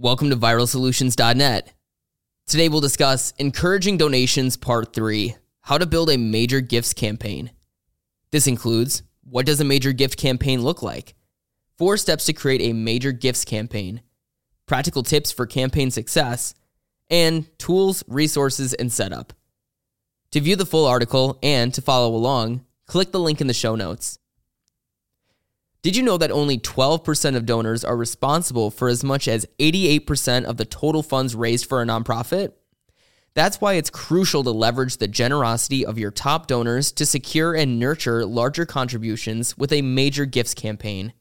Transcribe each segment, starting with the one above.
Welcome to viralsolutions.net. Today we'll discuss encouraging donations part 3, how to build a major gifts campaign. This includes what does a major gift campaign look like? 4 steps to create a major gifts campaign, practical tips for campaign success, and tools, resources, and setup. To view the full article and to follow along, click the link in the show notes. Did you know that only 12% of donors are responsible for as much as 88% of the total funds raised for a nonprofit? That's why it's crucial to leverage the generosity of your top donors to secure and nurture larger contributions with a major gifts campaign.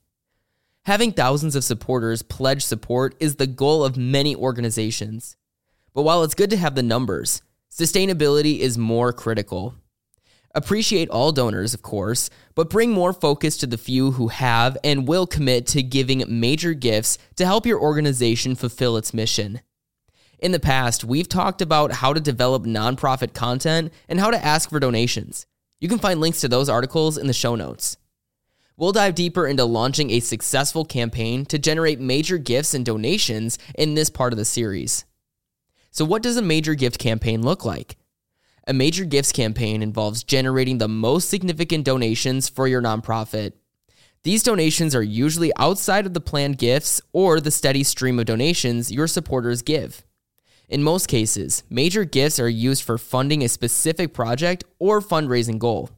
Having thousands of supporters pledge support is the goal of many organizations. But while it's good to have the numbers, sustainability is more critical. Appreciate all donors, of course, but bring more focus to the few who have and will commit to giving major gifts to help your organization fulfill its mission. In the past, we've talked about how to develop nonprofit content and how to ask for donations. You can find links to those articles in the show notes. We'll dive deeper into launching a successful campaign to generate major gifts and donations in this part of the series. So, what does a major gift campaign look like? A major gifts campaign involves generating the most significant donations for your nonprofit. These donations are usually outside of the planned gifts or the steady stream of donations your supporters give. In most cases, major gifts are used for funding a specific project or fundraising goal.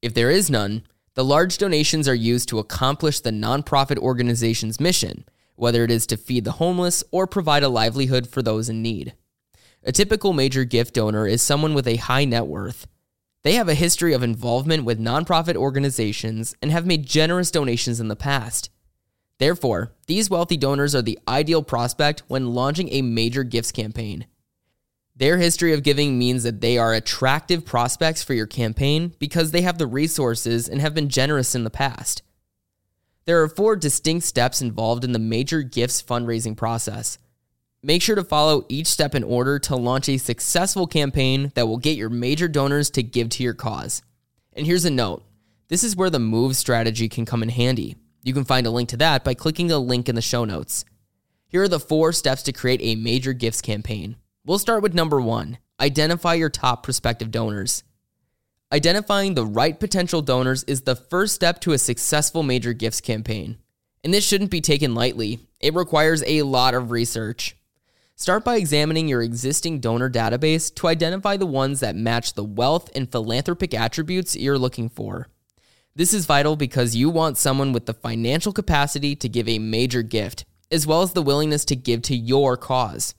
If there is none, the large donations are used to accomplish the nonprofit organization's mission, whether it is to feed the homeless or provide a livelihood for those in need. A typical major gift donor is someone with a high net worth. They have a history of involvement with nonprofit organizations and have made generous donations in the past. Therefore, these wealthy donors are the ideal prospect when launching a major gifts campaign. Their history of giving means that they are attractive prospects for your campaign because they have the resources and have been generous in the past. There are four distinct steps involved in the major gifts fundraising process. Make sure to follow each step in order to launch a successful campaign that will get your major donors to give to your cause. And here's a note this is where the move strategy can come in handy. You can find a link to that by clicking the link in the show notes. Here are the four steps to create a major gifts campaign. We'll start with number one identify your top prospective donors. Identifying the right potential donors is the first step to a successful major gifts campaign. And this shouldn't be taken lightly, it requires a lot of research. Start by examining your existing donor database to identify the ones that match the wealth and philanthropic attributes you're looking for. This is vital because you want someone with the financial capacity to give a major gift, as well as the willingness to give to your cause.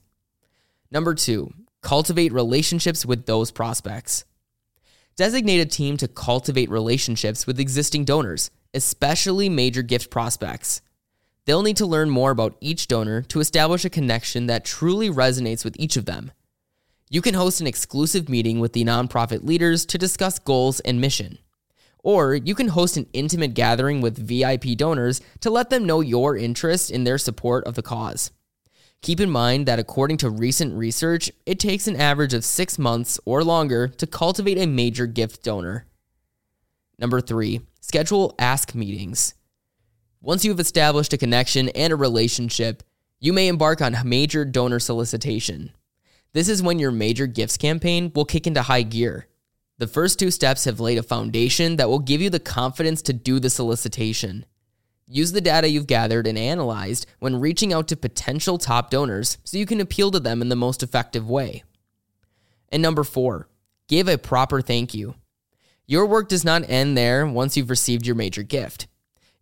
Number two, cultivate relationships with those prospects. Designate a team to cultivate relationships with existing donors, especially major gift prospects. They'll need to learn more about each donor to establish a connection that truly resonates with each of them. You can host an exclusive meeting with the nonprofit leaders to discuss goals and mission. Or you can host an intimate gathering with VIP donors to let them know your interest in their support of the cause. Keep in mind that according to recent research, it takes an average of six months or longer to cultivate a major gift donor. Number three, schedule ask meetings. Once you have established a connection and a relationship, you may embark on major donor solicitation. This is when your major gifts campaign will kick into high gear. The first two steps have laid a foundation that will give you the confidence to do the solicitation. Use the data you've gathered and analyzed when reaching out to potential top donors so you can appeal to them in the most effective way. And number four, give a proper thank you. Your work does not end there once you've received your major gift.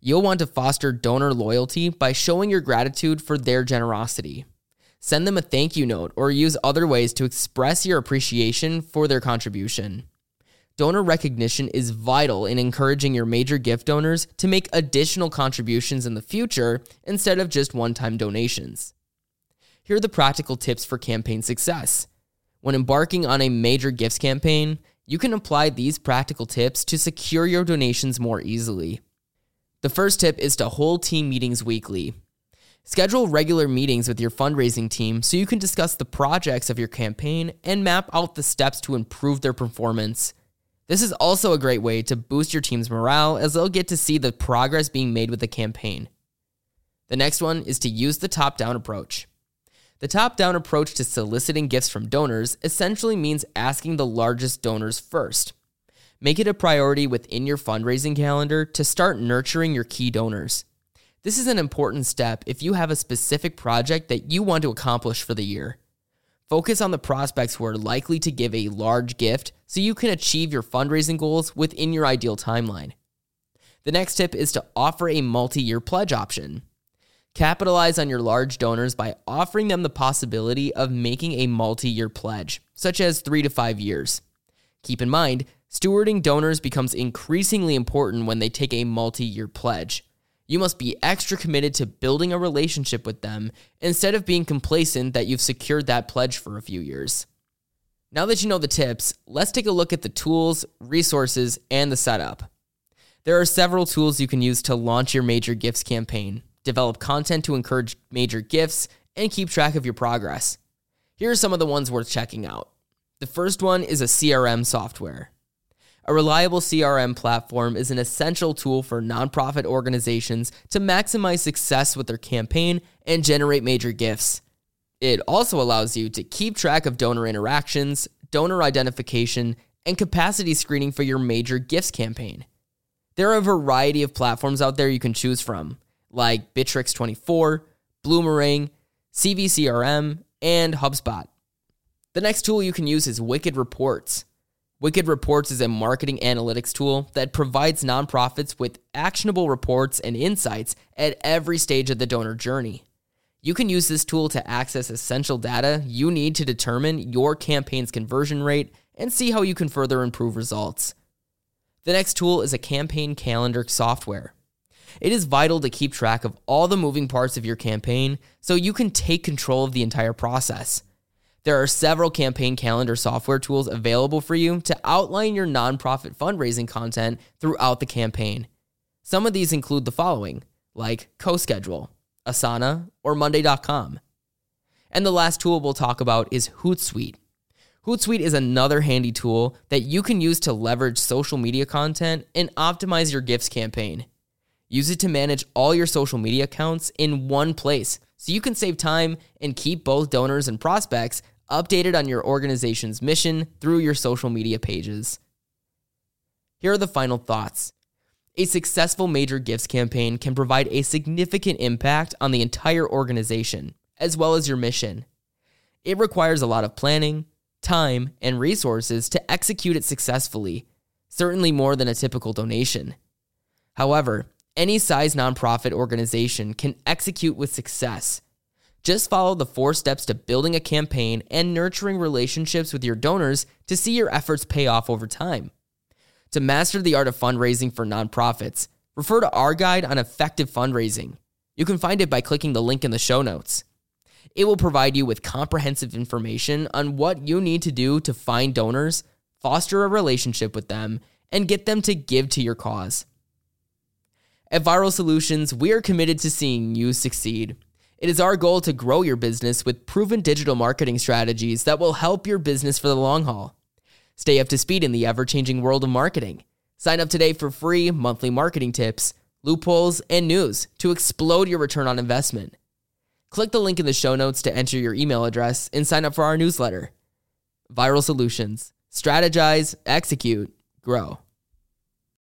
You'll want to foster donor loyalty by showing your gratitude for their generosity. Send them a thank you note or use other ways to express your appreciation for their contribution. Donor recognition is vital in encouraging your major gift donors to make additional contributions in the future instead of just one time donations. Here are the practical tips for campaign success. When embarking on a major gifts campaign, you can apply these practical tips to secure your donations more easily. The first tip is to hold team meetings weekly. Schedule regular meetings with your fundraising team so you can discuss the projects of your campaign and map out the steps to improve their performance. This is also a great way to boost your team's morale as they'll get to see the progress being made with the campaign. The next one is to use the top down approach. The top down approach to soliciting gifts from donors essentially means asking the largest donors first. Make it a priority within your fundraising calendar to start nurturing your key donors. This is an important step if you have a specific project that you want to accomplish for the year. Focus on the prospects who are likely to give a large gift so you can achieve your fundraising goals within your ideal timeline. The next tip is to offer a multi year pledge option. Capitalize on your large donors by offering them the possibility of making a multi year pledge, such as three to five years. Keep in mind, stewarding donors becomes increasingly important when they take a multi year pledge. You must be extra committed to building a relationship with them instead of being complacent that you've secured that pledge for a few years. Now that you know the tips, let's take a look at the tools, resources, and the setup. There are several tools you can use to launch your major gifts campaign, develop content to encourage major gifts, and keep track of your progress. Here are some of the ones worth checking out. The first one is a CRM software. A reliable CRM platform is an essential tool for nonprofit organizations to maximize success with their campaign and generate major gifts. It also allows you to keep track of donor interactions, donor identification, and capacity screening for your major gifts campaign. There are a variety of platforms out there you can choose from, like Bitrix24, Bloomerang, CiviCRM, and HubSpot. The next tool you can use is Wicked Reports. Wicked Reports is a marketing analytics tool that provides nonprofits with actionable reports and insights at every stage of the donor journey. You can use this tool to access essential data you need to determine your campaign's conversion rate and see how you can further improve results. The next tool is a campaign calendar software. It is vital to keep track of all the moving parts of your campaign so you can take control of the entire process. There are several campaign calendar software tools available for you to outline your nonprofit fundraising content throughout the campaign. Some of these include the following, like CoSchedule, Asana, or Monday.com. And the last tool we'll talk about is Hootsuite. Hootsuite is another handy tool that you can use to leverage social media content and optimize your gifts campaign. Use it to manage all your social media accounts in one place so you can save time and keep both donors and prospects updated on your organization's mission through your social media pages. Here are the final thoughts. A successful major gifts campaign can provide a significant impact on the entire organization, as well as your mission. It requires a lot of planning, time, and resources to execute it successfully, certainly more than a typical donation. However, any size nonprofit organization can execute with success. Just follow the four steps to building a campaign and nurturing relationships with your donors to see your efforts pay off over time. To master the art of fundraising for nonprofits, refer to our guide on effective fundraising. You can find it by clicking the link in the show notes. It will provide you with comprehensive information on what you need to do to find donors, foster a relationship with them, and get them to give to your cause. At Viral Solutions, we are committed to seeing you succeed. It is our goal to grow your business with proven digital marketing strategies that will help your business for the long haul. Stay up to speed in the ever changing world of marketing. Sign up today for free monthly marketing tips, loopholes, and news to explode your return on investment. Click the link in the show notes to enter your email address and sign up for our newsletter. Viral Solutions. Strategize, execute, grow.